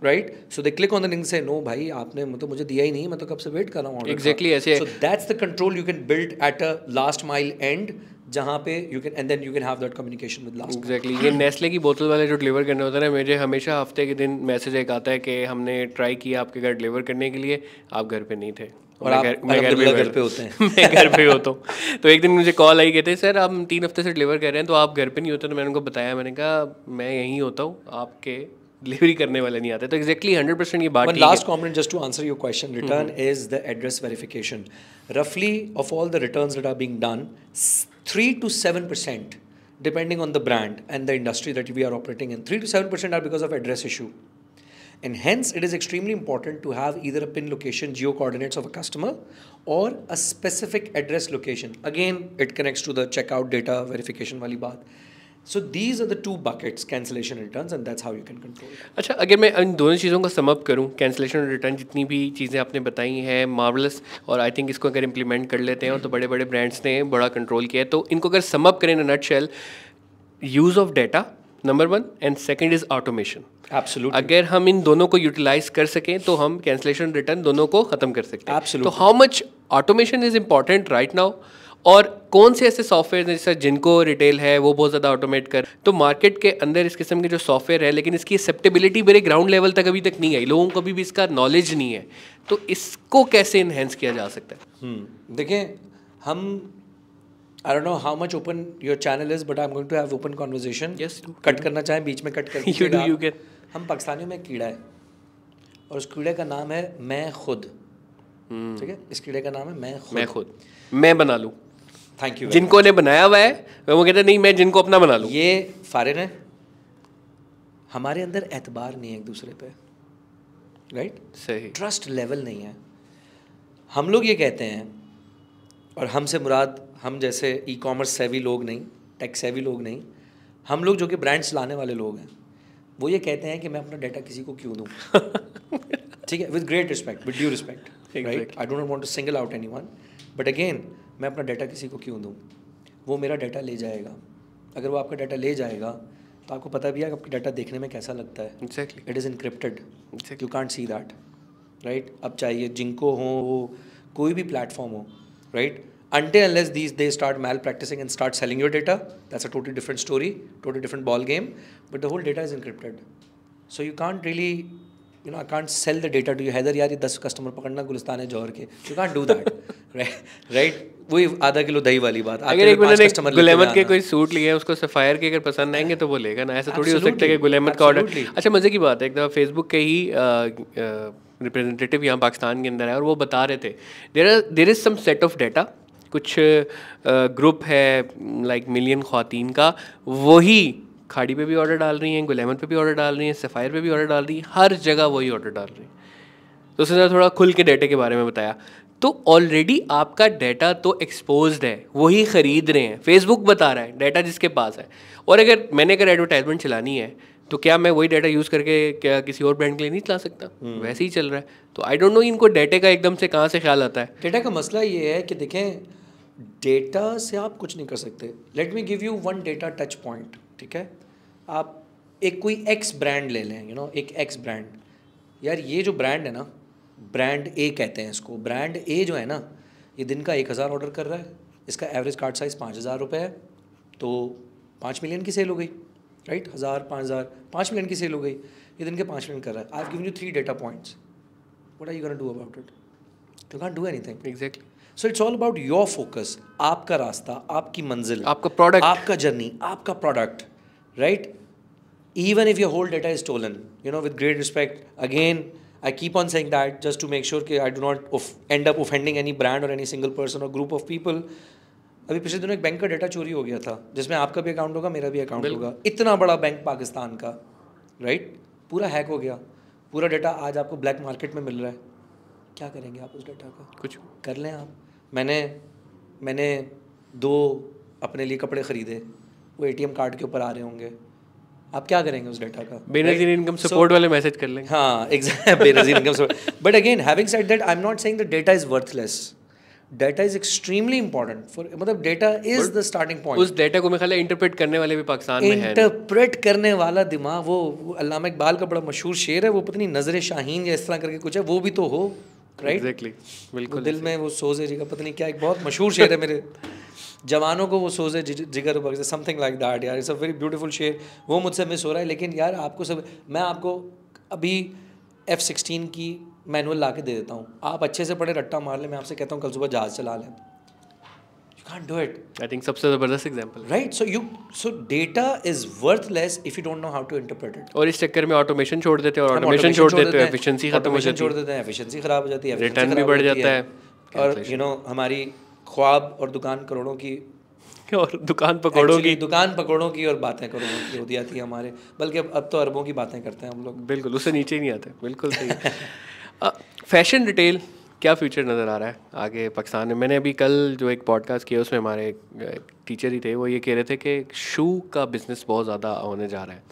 A: right so they click on the link and say no भाई आपने मतलब मुझे दिया ही नहीं मैं तो कब से वेट कर रहा हूँ order का."
B: Exactly ऐसे-
A: so that's the control you can build at a last mile end जहाँ पे you can and then you can have that communication with last
B: exactly ये नेस्ले की बोतल वाले जो डिलीवर करने होते हैं ना मुझे हमेशा हफ़्ते के दिन मैसेज एक आता है कि हमने ट्राई किया आपके घर डिलीवर करने के लिए। आप घर पे नहीं थे।
A: और आप
B: मैं घर पे
A: घर पे होते हैं।
B: मैं घर पे होता हूँ। तो एक दिन मुझे कॉल आई कहते सर आप तीन हफ़्ते से डिलीवर कर रहे हैं तो आप घर पे नहीं होते? तो मैंने उनको बताया मैंने कहा मैं यहीं होता हूँ आपके डिलीवरी करने वाले नहीं आते। तो एग्जैक्टली हंड्रेड परसेंट ये बात
A: last comment just to answer your question return is the address verification रफली of all the return are being done 3 to 7% depending on the brand and the industry that we are operating in 3 to 7% are because of address issue. And hence it is extremely important to have either a pin location geo coordinates of a customer or a specific address location. Again it connects to the checkout data verification wali baat. Are the two buckets, cancellation and returns, and that's how you can control it.
B: अच्छा अगर मैं इन दोनों चीज़ों का sum up करूँ cancellation और return जितनी भी चीज़ें आपने बताई हैं मार्वलस और आई थिंक इसको अगर इम्प्लीमेंट कर लेते हैं और तो बड़े बड़े ब्रांड्स ने बड़ा कंट्रोल किया है तो इनको अगर समअप करें in nutshell use of data number one and second is automation
A: Absolutely.
B: अगर हम इन दोनों को यूटिलाइज कर सकें तो हम कैंसिलेशन रिटर्न दोनों को ख़त्म कर सकते हैं तो how much automation is important right now और कौन से ऐसे सॉफ्टवेयर हैं जैसे जिनको रिटेल है वो बहुत ज़्यादा ऑटोमेट कर तो मार्केट के अंदर इस किस्म के जो सॉफ्टवेयर है लेकिन इसकी एक्सेप्टेबिलिटी मेरे ग्राउंड लेवल तक अभी तक नहीं आई। लोगों को अभी भी इसका नॉलेज नहीं है। तो इसको कैसे इन्हेंस किया जा सकता है?
A: हम्म, देखें हम I don't know how much open your channel is but I am going to have open conversation
B: Yes, do.
A: Cut करना चाहें बीच में कट कर
B: You do,
A: दीजिएगा
B: you can.
A: हम पाकिस्तानियों में कीड़ा है और उस कीड़े का नाम है मैं खुद। ठीक है? इस कीड़े का नाम है मैं खुद।
B: Hmm. मैं खुद। मैं बना लूँ।
A: थैंक यू
B: जिनको ने बनाया हुआ है वो कहते नहीं मैं जिनको अपना बना लूँ.
A: ये फारिन है। हमारे अंदर एतबार नहीं है एक दूसरे पे राइट
B: सही।
A: ट्रस्ट लेवल नहीं है। हम लोग ये कहते हैं और हमसे मुराद हम जैसे ई कॉमर्स सेवी लोग नहीं टेक सेवी लोग नहीं हम लोग जो कि ब्रांड्स लाने वाले लोग हैं वो ये कहते हैं कि मैं अपना डाटा किसी को क्यों दूँ? ठीक है? With great respect with due respect right I don't want to single out any one but again मैं अपना डाटा किसी को क्यों दूँ? वो मेरा डाटा ले जाएगा। अगर वो आपका डाटा ले जाएगा तो आपको पता भी है आपका डाटा देखने में कैसा लगता है। Exactly it is
B: encrypted
A: you can't see that right अब चाहिए जिंको हो वो कोई भी प्लेटफॉर्म हो right अंटे unless these they start malpracticing and start selling your data that's a totally different story totally different ball game but the whole data is encrypted so you can't really you know i can't sell the data to you. Haider यार ये दस customer पकड़ना गुलिस्तान है जौहर के। You can't do that right? Right? वही आधा kilo दही वाली बात
B: अगर एक मैंने गुलेमत के कोई सूट लिया है उसको सफायर के अगर पसंद आएँगे तो वो लेगा ना। ऐसा थोड़ी हो सकता है कि गुलेमत का ऑर्डर अच्छा मज़े की बात है। एक दफ़ा फेसबुक के ही रिप्रेजेंटेटिव यहाँ पाकिस्तान के अंदर है और वो बता रहे थे। There are there is some set of data कुछ ग्रुप है लाइक मिलियन खातन का। वही खाड़ी पे भी ऑर्डर डाल रही हैं गुलेमन पे भी ऑर्डर डाल रही हैं सफ़ायर पे भी ऑर्डर डाल रही हैं हर जगह वही ऑर्डर डाल रही हैं। तो उसने थोड़ा खुल के डाटे के बारे में बताया। तो ऑलरेडी आपका डाटा तो एक्सपोज है वही ख़रीद रहे हैं। फेसबुक बता रहा है डाटा जिसके पास है। और अगर मैंने अगर एडवर्टाइजमेंट चलानी है तो क्या मैं वही डाटा यूज़ करके क्या किसी और ब्रांड के लिए नहीं चला सकता? वैसे ही चल रहा है। तो आई डोंट नो इनको डेटे का एकदम से कहाँ से ख्याल आता है।
A: डेटा का मसला ये है कि देखें डेटा से आप कुछ नहीं कर सकते। Let me give you one data touch point ठीक है? आप एक कोई एक्स ब्रांड ले लें यू नो एक एक्स ब्रांड यार ये जो ब्रांड है ना ब्रांड ए कहते हैं इसको। ब्रांड ए जो है ना ये दिन का एक हज़ार ऑर्डर कर रहा है। इसका एवरेज कार्ड साइज़ पाँच हज़ार रुपये है। तो पाँच मिलियन की सेल हो गई राइट हज़ार पाँच हज़ार पाँच मिलियन की सेल हो गई। ये दिन के पाँच मिलियन कर रहा है। I given you three data points what are you gonna do about it you can do anything
B: exactly
A: so it's all about your focus आपका रास्ता आपकी मंजिल
B: आपका प्रोडक्ट
A: आपका जर्नी आपका product right even if your whole data is stolen you know with great respect again i keep on saying that just to make sure कि i do not end up offending any brand or any single person or group of people अभी पिछले दिनों एक bank का data चोरी हो गया था जिसमें आपका भी अकाउंट होगा मेरा भी अकाउंट होगा इतना बड़ा बैंक पाकिस्तान का राइट पूरा हैक हो गया पूरा डाटा आज आपको ब्लैक मार्केट में मिल रहा है क्या करेंगे आप उस डाटा का
B: कुछ
A: कर लें आप मैंने मैंने दो अपने लिए कपड़े ख़रीदे वो एटीएम कार्ड के ऊपर आ रहे होंगे आप क्या करेंगे उस डाटा का?
B: बेनजीर इनकम सपोर्ट वाले मैसेज कर लेंगे।
A: हाँ exact Benazir income support but again having said that I am not saying the data is worthless data is extremely important for मतलब data is the starting point
B: उस data को मैं ख्याल interpret करने वाले भी पाकिस्तान में
A: इंटरप्रेट करने वाला दिमाग वो वो अल्लामा इकबाल का बड़ा मशहूर शेर है वो पता नहीं नज़र शाहीन या इस तरह करके कुछ है वो भी तो हो राइट वो
B: बिल्कुल
A: दिल में वो सोजे जिगर पता नहीं क्या एक बहुत मशहूर शेर है मेरे। जवानों को वो सोजे जिगर बगैर समथिंग लाइक दैट यार इट्स अ वेरी ब्यूटीफुल शेर वो मुझसे मिस हो रहा है लेकिन यार आपको सब मैं आपको अभी एफ़ सिक्सटीन की मैनुअल ला के दे देता हूँ। आप अच्छे से पढ़े रट्टा मार लें मैं आपसे कहता हूँ कल सुबह जहाज़ चला लें। You can do it
B: I think सबसे ज़बरदस्त example
A: right so you so data is worthless if you don't know how to interpret it
B: और इस चक्कर में ऑटोमेशन छोड़ देते हैं और ऑटोमेशन छोड़ देते हैं
A: हैं,
B: एफिशिएंसी खत्म हो जाती
A: छोड़ देते हैं एफिशिएंसी खराब हो जाती है
B: Return भी बढ़ जाता
A: है।
B: है,
A: और यू नो हमारी ख्वाब और दुकान करोड़ों की
B: और दुकान पकौड़ों की।
A: दुकान पकौड़ों की और बातें करोड़ों की होती आती है हमारे। बल्कि अब अब तो अरबों की बातें करते हैं हम लोग।
B: बिल्कुल उससे नीचे ही नहीं आते। बिल्कुल सही। फ़ैशन रिटेल क्या फ्यूचर नज़र आ रहा है? आगे पाकिस्तान में। मैंने अभी कल जो एक पॉडकास्ट किया उसमें हमारे टीचर ही थे। वो ये कह रहे थे कि शू का बिज़नेस बहुत ज़्यादा होने जा रहा है।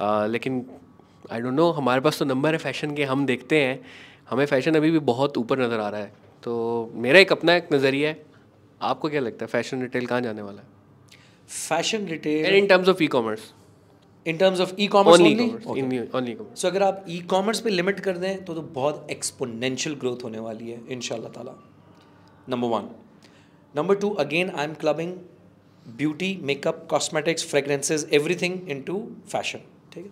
B: अ, लेकिन आई डोंट नो हमारे पास तो नंबर है फ़ैशन के। हम देखते हैं। हमें फ़ैशन अभी भी बहुत ऊपर नज़र आ रहा है। तो मेरा एक अपना एक नज़रिया है। आपको क्या लगता है फ़ैशन रिटेल कहाँ जाने वाला है? Fashion retail
A: in terms of e commerce
B: in
A: terms
B: of e commerce only
A: so अगर आप ई कॉमर्स पे लिमिट कर दें तो तो बहुत एक्सपोनेंशियल ग्रोथ होने वाली है इन ताला। Number one Number two, again, I'm clubbing beauty, makeup, cosmetics, fragrances, into fashion ठीक है?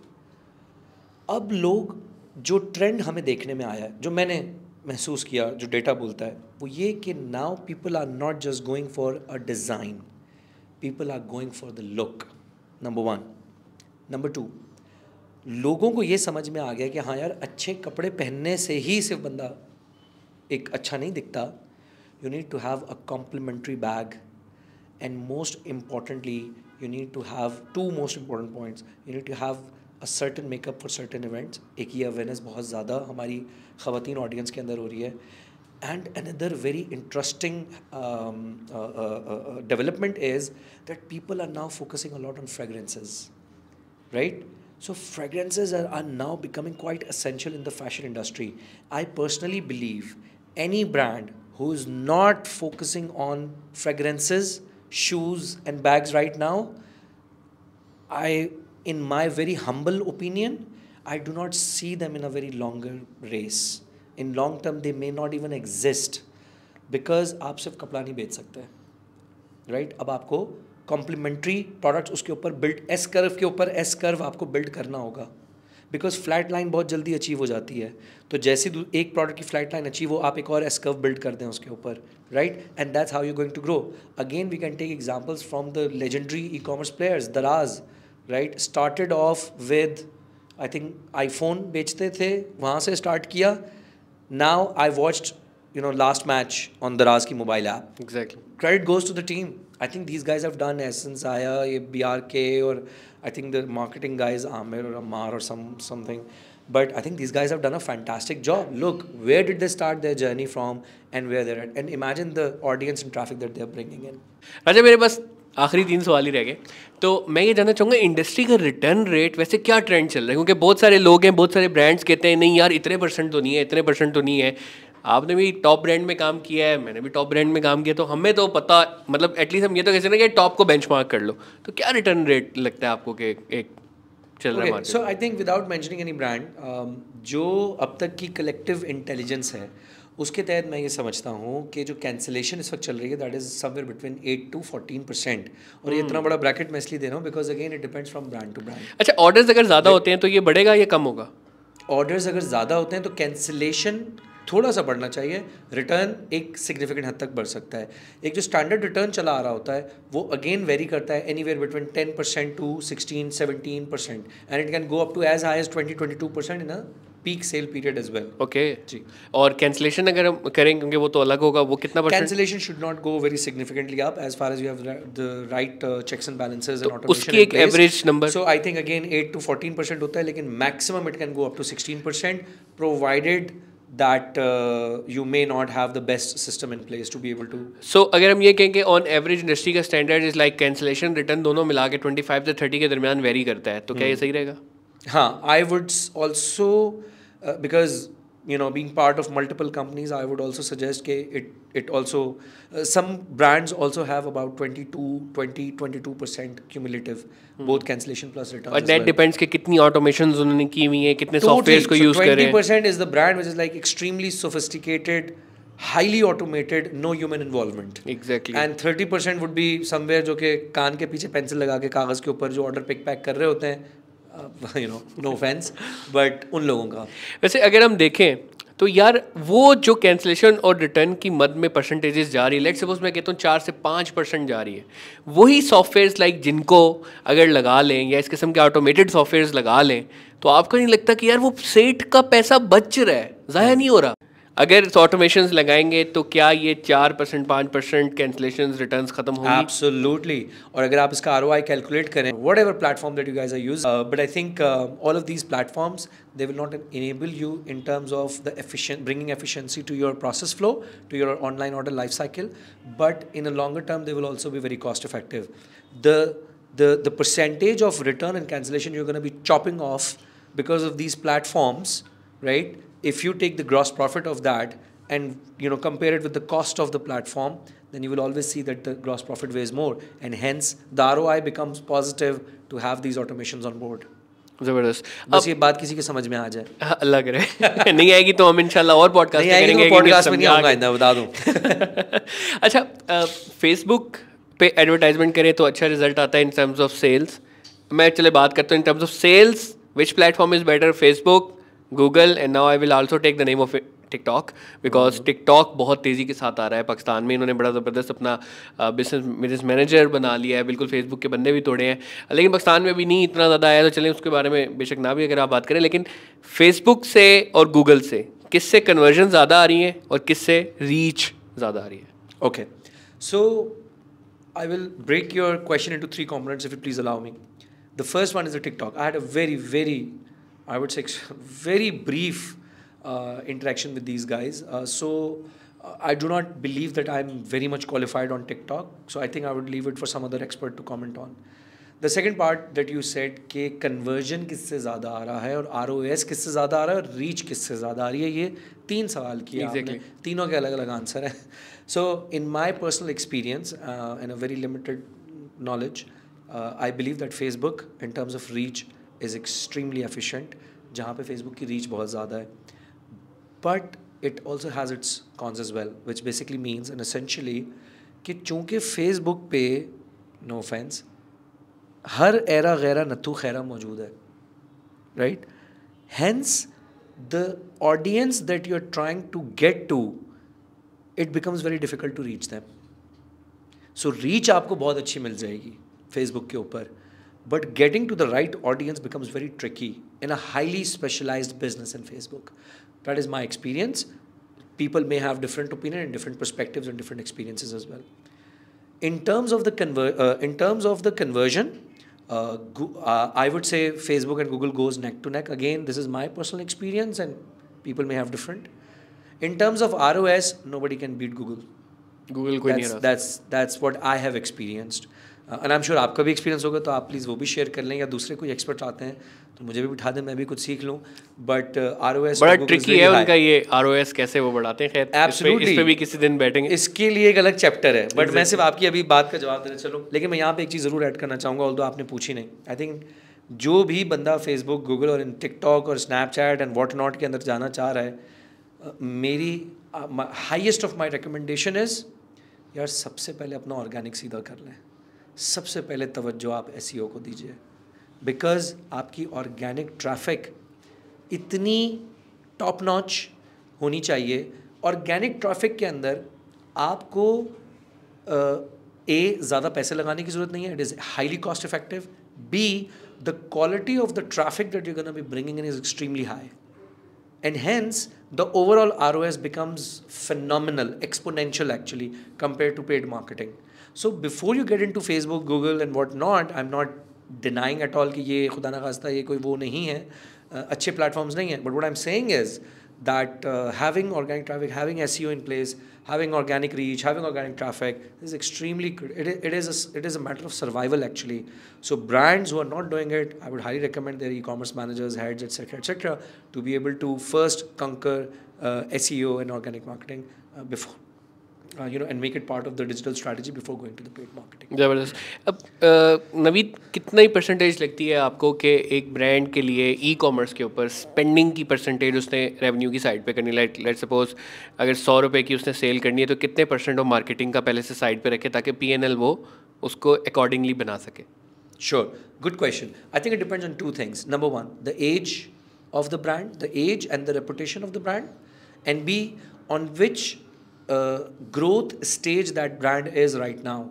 A: अब लोग जो ट्रेंड हमें देखने में आया है जो मैंने महसूस किया जो डेटा बोलता है वो ये कि now people are not just going for a design people are going for the look number one number two लोगों को ये समझ में आ गया कि हाँ यार, अच्छे कपड़े पहनने से ही सिर्फ़ बंदा एक अच्छा नहीं दिखता। You need to have a complimentary bag and most importantly you need to have two most important points you need to have a certain makeup for certain events एक ये अवेयरनेस बहुत ज़्यादा हमारी ख़वान ऑडियंस के अंदर हो रही है। And another very interesting um, uh uh, uh, uh, development is that people are now focusing a lot on fragrances, right? So fragrances are, are now becoming quite essential in the fashion industry. I personally believe any brand who is not focusing on fragrances, shoes, and bags right now, I, in my very humble opinion, I do not see them in a very longer race. In long term they may not even exist because आप सिर्फ़ कपड़ा नहीं बेच सकते right right? अब आपको complementary products उसके ऊपर बिल्ड एस कर्व के ऊपर एस कर्व आपको बिल्ड करना होगा। बिकॉज़ फ्लैट लाइन बहुत जल्दी अचीव हो जाती है। तो जैसे एक प्रोडक्ट की फ्लैट लाइन अचीव हो, आप एक और एस कर्व बिल्ड कर दें उसके ऊपर right and that's how you going to grow again we can take examples from the legendary e commerce players Daraz right started off with I think iPhone बेचते थे, वहाँ से स्टार्ट किया। Now I watched you know last match on the Razki mobile app.
B: Exactly.
A: Credit goes to the team. I think these guys have done Essence, Aya, BRK, or I think the marketing guys Amir or Amar or some something. But I think these guys have done a fantastic job. Look, where did they start their journey from and where they're at? And imagine the audience and traffic that they're bringing in.
B: अच्छा मेरे पास आखिरी तीन सवाल ही रह गए। तो मैं ये जानना चाहूँगा इंडस्ट्री का रिटर्न रेट वैसे क्या ट्रेंड चल रहा है? क्योंकि बहुत सारे लोग हैं बहुत सारे ब्रांड्स कहते हैं नहीं यार इतने परसेंट तो नहीं है इतने परसेंट तो नहीं है। आपने भी टॉप ब्रांड में काम किया है मैंने भी टॉप ब्रांड में काम किया तो हमें तो पता मतलब एटलीस्ट हम ये तो कैसे ना कि टॉप को बेंचमार्क कर लो। तो क्या रिटर्न रेट लगता है आपको कि एक चल रहा है
A: so I think without mentioning any brand जो अब तक की कलेक्टिव इंटेलिजेंस है उसके तहत मैं ये समझता हूँ कि जो कैंसिलेशन इस वक्त चल रही है that is somewhere between eight to fourteen percent और ये इतना. बड़ा ब्रैकेट मैं इसलिए दे रहा हूँ because again it depends from brand to brand
B: अच्छा ऑर्डर्स अगर ज़्यादा होते हैं तो ये बढ़ेगा या कम होगा?
A: ऑर्डर्स अगर ज़्यादा होते हैं तो कैंसिलेशन थोड़ा सा बढ़ना चाहिए। रिटर्न एक सिग्निफिकेंट हद तक बढ़ सकता है। एक जो स्टैंडर्ड रिटर्न चला आ रहा होता है वो अगेन वेरी करता है anywhere between ten percent to sixteen seventeen percent and it can go up to as high as twenty twenty two percent in a peak sale period as well
B: okay जी. और cancellation अगर हम करेंगे क्योंकि वो तो अलग होगा वो कितना
A: cancellation should not go very significantly up as far as you have the right checks and balances and
B: automation उसकी एक average number
A: so I think again 8 to 14% होता है लेकिन maximum it can go up to 16% provided that uh, you may not have the best system in place to be able to
B: so अगर हम ये कहें कि on average industry का standard is like cancellation return दोनों मिला के 25 से 30 के दरमियान वेरी करता है तो क्या ये सही रहेगा?
A: हाँ I would also uh, because you know being part of multiple companies i would also suggest that it it also uh, some brands also have about 22 20 22% cumulative hmm. both cancellation plus returns
B: but that well. depends कि कितनी automations उन्होंने की हुई हैं कितने totally. softwares को so use कर रहे हैं
A: 20% is the brand which is like extremely sophisticated highly automated no human involvement
B: exactly
A: and 30% would be somewhere जो कि कान के पीछे पेंसिल लगा के कागज़ के ऊपर जो ऑर्डर पिक पैक कर रहे होते हैं you know no offence but उन लोगों का।
B: वैसे अगर हम देखें तो यार वो जो कैंसिलेशन और रिटर्न की मद में परसेंटेजेस जा रही है लेट सपोज़ मैं कहता हूँ चार से पाँच परसेंट जा रही है, वही सॉफ्टवेयर्स लाइक जिनको अगर लगा लें या इस किस्म के ऑटोमेटेड सॉफ्टवेयर्स लगा लें तो आपको नहीं लगता कि यार वो सेट का पैसा बच रहा है? ज़ाया नहीं हो रहा। अगर ऑटोमेशन लगाएँगे तो क्या ये चार परसेंट पाँच परसेंट कैंसलेशन रिटर्न खत्म होगी?
A: एब्सोल्युटली और अगर आप इसका आरओआई कैलकुलेट करें whatever platform that you guys I use but I think all of these platforms they will not enable you in terms of the efficient bringing efficiency to your process flow to your online order life cycle but in a longer term they will also भी very cost effective the the percentage of return and cancellation you gonna be chopping off because of these platforms right if you take the gross profit of that and you know compare it with the cost of the platform then you will always see that the gross profit weighs more and hence the ROI becomes positive to have these automations on board
B: जबरदस्त
A: बस ये बात किसी के समझ में आ जाए
B: हाँ, लग रहे नहीं आएगी तो हम इंशाल्लाह और पॉडकास्ट
A: नहीं आएगी तो
B: करेंगे
A: मैं
B: कि
A: podcast में नहीं
B: समझा
A: आऊंगा
B: के-
A: इतना बता दूं
B: अच्छा फेसबुक पे एडवर्टाइजमेंट करें तो अच्छा रिजल्ट आता है इन टर्म्स ऑफ सेल्स मैं चले बात करता हूँ in terms of sales which platform is better Facebook Google and now I will also take the name of TikTok because TikTok बहुत तेज़ी के साथ आ रहा है। पाकिस्तान में इन्होंने बड़ा ज़बरदस्त अपना बिज़नेस बिज़नेस मैनेजर बना लिया है। बिल्कुल फेसबुक के बंदे भी तोड़े हैं। लेकिन पाकिस्तान में अभी नहीं इतना ज़्यादा आया तो चलें उसके बारे में बेशक ना भी अगर आप बात करें। लेकिन फेसबुक से और गूगल से किससे कन्वर्जन ज़्यादा आ रही है और किससे रीच ज़्यादा आ रही है?
A: Okay, so I will break your question into three components if you please allow me. The first one is a TikTok. I had a very, very, I would say, ex- very brief uh, interaction with these guys. Uh, so uh, I do not believe that I'm very much qualified on TikTok. So I think I would leave it for some other expert to comment on. The second part that you said कि conversion किससे ज़्यादा आ रहा है और ROS किससे ज़्यादा आ रहा है और reach किससे ज़्यादा आ रही है ये तीन सवाल किए आपने
B: Exactly.
A: तीनों के अलग अलग आंसर हैं so in my personal experience and a very limited knowledge I believe that Facebook in terms of reach Is extremely efficient जहाँ पे फेसबुक की रीच बहुत ज़्यादा है but it also has its cons as well which basically means and essentially कि चूँकि Facebook पे no offence हर एरा गैरा नथु खैरा मौजूद है right? Hence, the audience that you're trying to get to, it becomes very difficult to reach them. So reach आपको बहुत अच्छी मिल जाएगी Facebook के ऊपर But getting to the right audience becomes very tricky in a highly specialized business in Facebook. That is my experience. People may have different opinion and different perspectives and different experiences as well. In terms of the conver- uh, in terms of the conversion, uh, uh, I would say Facebook and Google goes neck to neck. Again, this is my personal experience, and people may have different. In terms of ROS, nobody can beat Google.
B: Google
A: that's, that's that's what I have experienced. Uh, and I'm sure आपका भी experience होगा तो आप please वो भी share कर लें या दूसरे कोई एक्सपर्ट आते हैं तो मुझे भी बिठा दें मैं भी कुछ सीख लूँ। बट आर ओ एस
B: बड़ा ट्रिकी है उनका ये आर ओ एस कैसे वो बढ़ाते हैं खैर इस पे- इस पे भी किसी दिन बैठेंगे।
A: इसके लिए एक अलग चैप्टर है। बट मैं सिर्फ़ आपकी अभी बात का जवाब देना चलूँ लेकिन मैं यहाँ पे एक चीज़ ज़रूर ऐड करना चाहूँगा ऑल आपने पूछी नहीं। आई थिंक जो भी बंदा फेसबुक गूगल और इन टिकटॉक और स्नैपचैट एंड वॉट नॉट के अंदर जाना चाह रहा है मेरी highest of my recommendation is यार सबसे पहले अपना ऑर्गेनिक सीधा कर लें। सबसे पहले तवज्जो आप एस को दीजिए। बिकॉज़ आपकी ऑर्गेनिक ट्रैफ़िक इतनी टॉप नॉच होनी चाहिए। ऑर्गेनिक ट्रैफ़िक के अंदर आपको ए ज़्यादा पैसे लगाने की ज़रूरत नहीं है। It is highly cost effective be the quality of the traffic that you be bringing in is extremely high and hence the overall ROS becomes phenomenal, exponential actually compared to paid marketing. So before you get into Facebook, Google and whatnot, I'm not denying at all कि ये खुदा ना खास्ता ये कोई वो नहीं है uh, अच्छे platforms नहीं है but what I'm saying is that uh, having organic traffic, having SEO in place, having organic reach, having organic traffic is extremely good. It, i- it is a, s- it is a matter of survival actually. So brands who are not doing it, I would highly recommend their e-commerce managers, heads, etc., etc., to be able to first conquer uh, SEO and organic marketing uh, before. Uh, you know, and make it part of the digital strategy before going to the paid marketing.
B: ज़बरदस्त अब अ, नवीद कितना ही percentage लगती है आपको कि एक brand के लिए ई कॉमर्स के ऊपर स्पेंडिंग की परसेंटेज उसने रेवेन्यू की साइड पे करनी लाइक लेट सपोज़ अगर सौ रुपए की उसने सेल करनी है तो कितने परसेंट ऑफ़ मार्केटिंग का पहले से साइड पे रखे ताकि पीएनएल वो उसको अकॉर्डिंगली बना सके
A: Sure, good question. I think it depends on two things. Number one, the age of the brand, the age and the reputation of the brand, and B, on which uh, growth stage that brand is right now.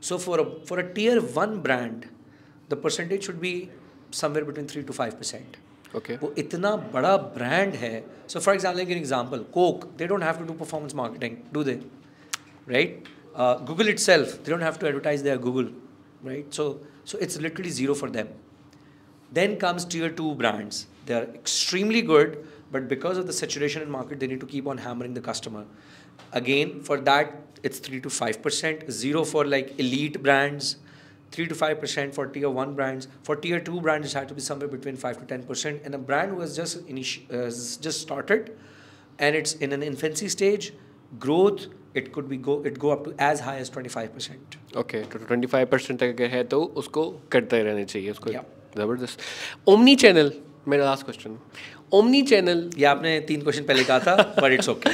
A: So for a for a tier one brand, the percentage should be somewhere between three to five percent.
B: Okay
A: वो इतना बड़ा brand है so for example an example Coke they don't have to do performance marketing do they right Google itself they don't have to advertise their Google right so so it's literally zero for them then comes tier 2 brands they are extremely good but because of the saturation in market they need to keep on hammering the customer again for that it's 3 to 5% zero for like elite brands 3 to 5% for tier 1 brands for tier 2 brands it has to be somewhere between 5 to 10% and a brand who has just initi- uh, has just started and it's in an infancy stage growth it could be go it go up to as high as 25%
B: okay तो twenty five percent तक अगर है तो उसको करते रहने चाहिए उसको
A: Yeah.
B: ज़बरदस्त ओमनी चैनल मेरा लास्ट क्वेश्चन ओमनी चैनल
A: ये आपने तीन क्वेश्चन पहले कहा था but it's okay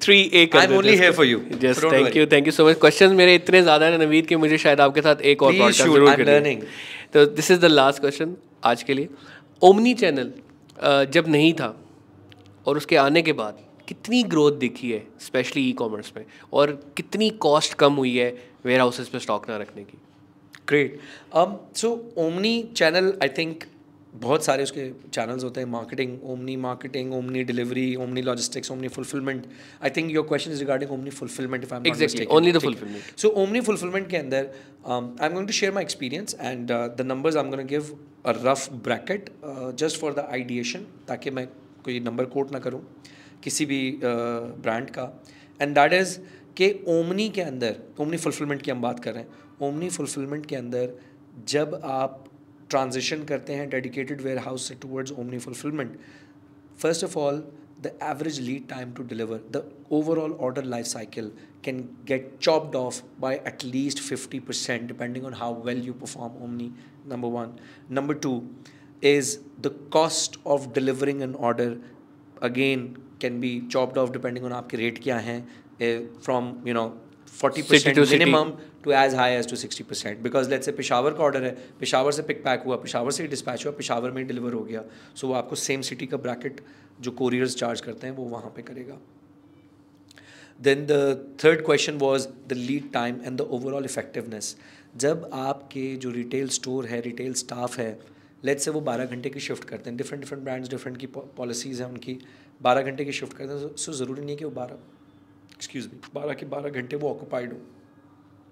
B: three a
A: I am only here for you
B: just thank you thank you so much question मेरे इतने ज़्यादा हैं नवीद कि मुझे शायद आपके साथ एक और
A: learning.
B: तो this is the last question आज के लिए। ओमनी चैनल जब नहीं था और उसके आने के बाद कितनी ग्रोथ दिखी है स्पेशली ई कॉमर्स में? और कितनी कॉस्ट कम हुई है वेयर हाउसेज पर स्टॉक ना रखने की?
A: Great um so omni channel i think बहुत सारे उसके चैनल्स होते हैं marketing omni marketing omni delivery omni logistics omni fulfilment I think your question is regarding omni fulfilment if I am
B: Exactly, only
A: so omni fulfilment के अंदर I am going to share my experience and the numbers I am going give a rough bracket just for the ideation ताकि मैं कोई number quote ना करूँ किसी भी brand uh, का. एंड दैट इज़ के ओमनी के अंदर ओमनी फुलफिलमेंट की हम बात कर रहे हैं. ओमनी फुलफिलमेंट के अंदर जब आप ट्रांजेक्शन करते हैं डेडिकेटेड वेयर हाउस से towards omni fulfilment first of all the average lead time to deliver the overall order life cycle can get chopped off by at least fifty percent depending on how well you perform omni number one number two is the cost of delivering an order again can be chopped off depending on आपके rate क्या हैं. From you know
B: forty percent minimum
A: minimum to as high as to 60% because let's say Peshawar का order है पेशावर से pick pack हुआ पेशावर से dispatch हुआ पेशावर में डिलीवर हो गया। सो वो आपको सेम सिटी का ब्रैकेट जो कोरियर्स चार्ज करते हैं, वो वहाँ पे करेगा। Then the third question was the lead time and the overall effectiveness जब आपके जो रिटेल स्टोर है रिटेल स्टाफ है लेट्स से वो बारह घंटे की शिफ्ट करते हैं डिफरेंट डिफरेंट ब्रांड्स डिफरेंट की पॉलिसीज़ हैं उनकी, बारह घंटे की शिफ्ट करते हैं सो ज़रूरी नहीं है कि वो बारह एक्सक्यूज़ मी बारह के बारह घंटे वो ऑक्यूपाइड हो।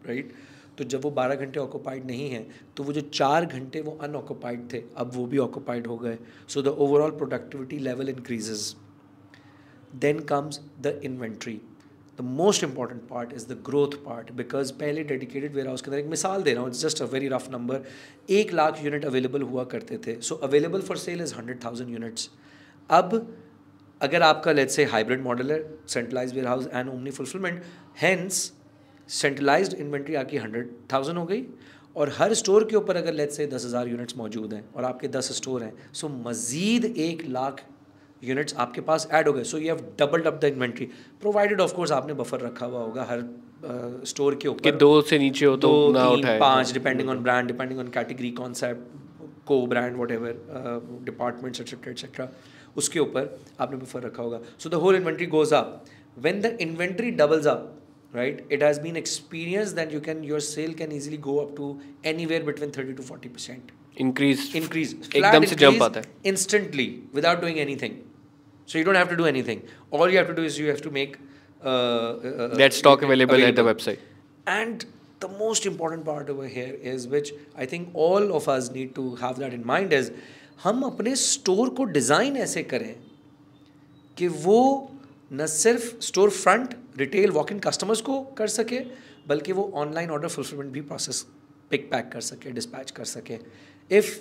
A: राइट तो जब वो बारह घंटे ऑक्यूपाइड नहीं है तो वो जो चार घंटे वो अनऑक्यूपाइड थे, अब वो भी ऑक्यूपाइड हो गए। So the overall productivity level increases then comes the inventory the most important part is the growth part because पहले डेडिकेटेड वेयर हाउस के अंदर एक मिसाल दे रहा हूँ it's just a very rough number एक लाख यूनिट अवेलेबल हुआ करते थे। So available for sale is hundred thousand units अब अगर आपका लेट्स से हाइब्रिड मॉडल है centralise warehouse and omni fulfilment hence centralised inventory आपकी हंड्रेड थाउज़ेंड हो गई और हर स्टोर के ऊपर अगर लेट्स से दस हज़ार यूनिट्स मौजूद हैं और आपके दस स्टोर हैं सो मज़ीद एक लाख यूनिट्स आपके पास ऐड हो गए। So you have doubled up the inventory provided of course आपने बफर रखा हुआ होगा हर स्टोर के ऊपर।
B: दो से नीचे हो तो
A: दो
B: ना
A: तीन
B: उठाए।
A: पाँच depending on brand depending on category concept को brand whatever departments etcetera etcetera उसके ऊपर आपने बफर रखा होगा। So the whole inventory goes up when the inventory doubles up right it has been experienced that you can your sale can easily go up to anywhere between 30 to 40 percent
B: increase
A: increase
B: एकदम से jump आता है
A: instantly without doing anything so you don't have to do anything all you have to do is you have to make uh, uh,
B: that stock available at the website
A: and the most important part over here is which I think all of us need to have that in mind is हम अपने store को design ऐसे करें कि वो न सिर्फ store front retail walk in customers को कर सके, बल्कि वो ऑनलाइन ऑर्डर फुलफिलमेंट भी प्रोसेस पिक पैक कर सके डिस्पैच कर सके। If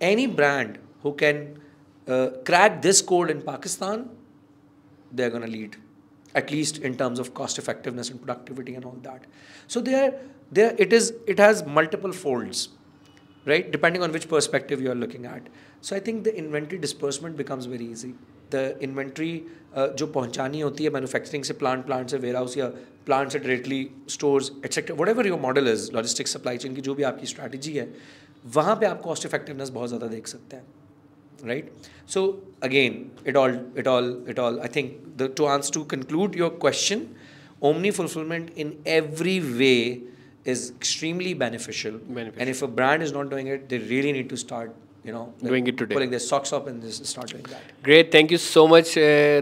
A: any brand who can crack this code in Pakistan they are gonna lead at least in terms of cost effectiveness and productivity and all that so they are they it is it has multiple folds right depending on which perspective you are looking at so I think the inventory dispersement becomes very easy the inventory जो पहुंचानी होती है manufacturing से plant plant से warehouse या plant से directly stores etcetera whatever your model is logistic supply chain की जो भी आपकी स्ट्रैटेजी है वहाँ पर आप कॉस्ट इफेक्टिवनेस बहुत ज़्यादा देख सकते हैं right so again it all it all it all I think the to ans to conclude your question omni fulfilment in every way is extremely beneficial and if a brand is not doing it they really need to start you know
B: Doing it today.
A: pulling their socks up and just start doing that.
B: Great thank you so much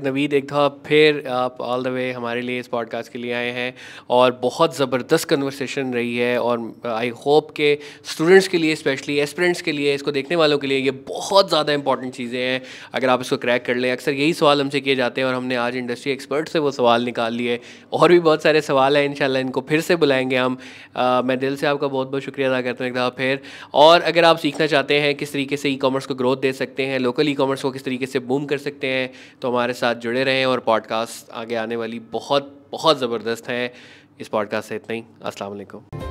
B: Naveed एक दफ़ा फिर आप all the वे हमारे लिए इस podcast के लिए आए हैं और बहुत ज़बरदस्त कन्वर्सेशन रही है और आई होप के स्टूडेंट्स के लिए स्पेशली एस्पिरेंट्स के लिए इसको देखने वालों के लिए ये बहुत ज़्यादा इंपॉर्टेंट चीज़ें हैं। अगर आप इसको क्रैक कर लें अक्सर यही सवाल हमसे किए जाते हैं और हमने आज इंडस्ट्री एक्सपर्ट से वो सवाल निकाल लिए। और भी बहुत सारे सवाल हैं इंशाल्लाह इनको फिर से बुलाएँगे हम। मैं दिल से आपका बहुत बहुत शुक्रिया अदा करता हूँ एक दफ़ा फिर। और अगर आप सीखना चाहते हैं किस तरीके से ई कॉमर्स को ग्रोथ दे सकते हैं लोकल ई कॉमर्स को किस तरीके से बूम कर सकते हैं तो हमारे साथ जुड़े रहें और पॉडकास्ट आगे आने वाली बहुत बहुत ज़बरदस्त हैं। इस पॉडकास्ट से इतना ही। अस्सलाम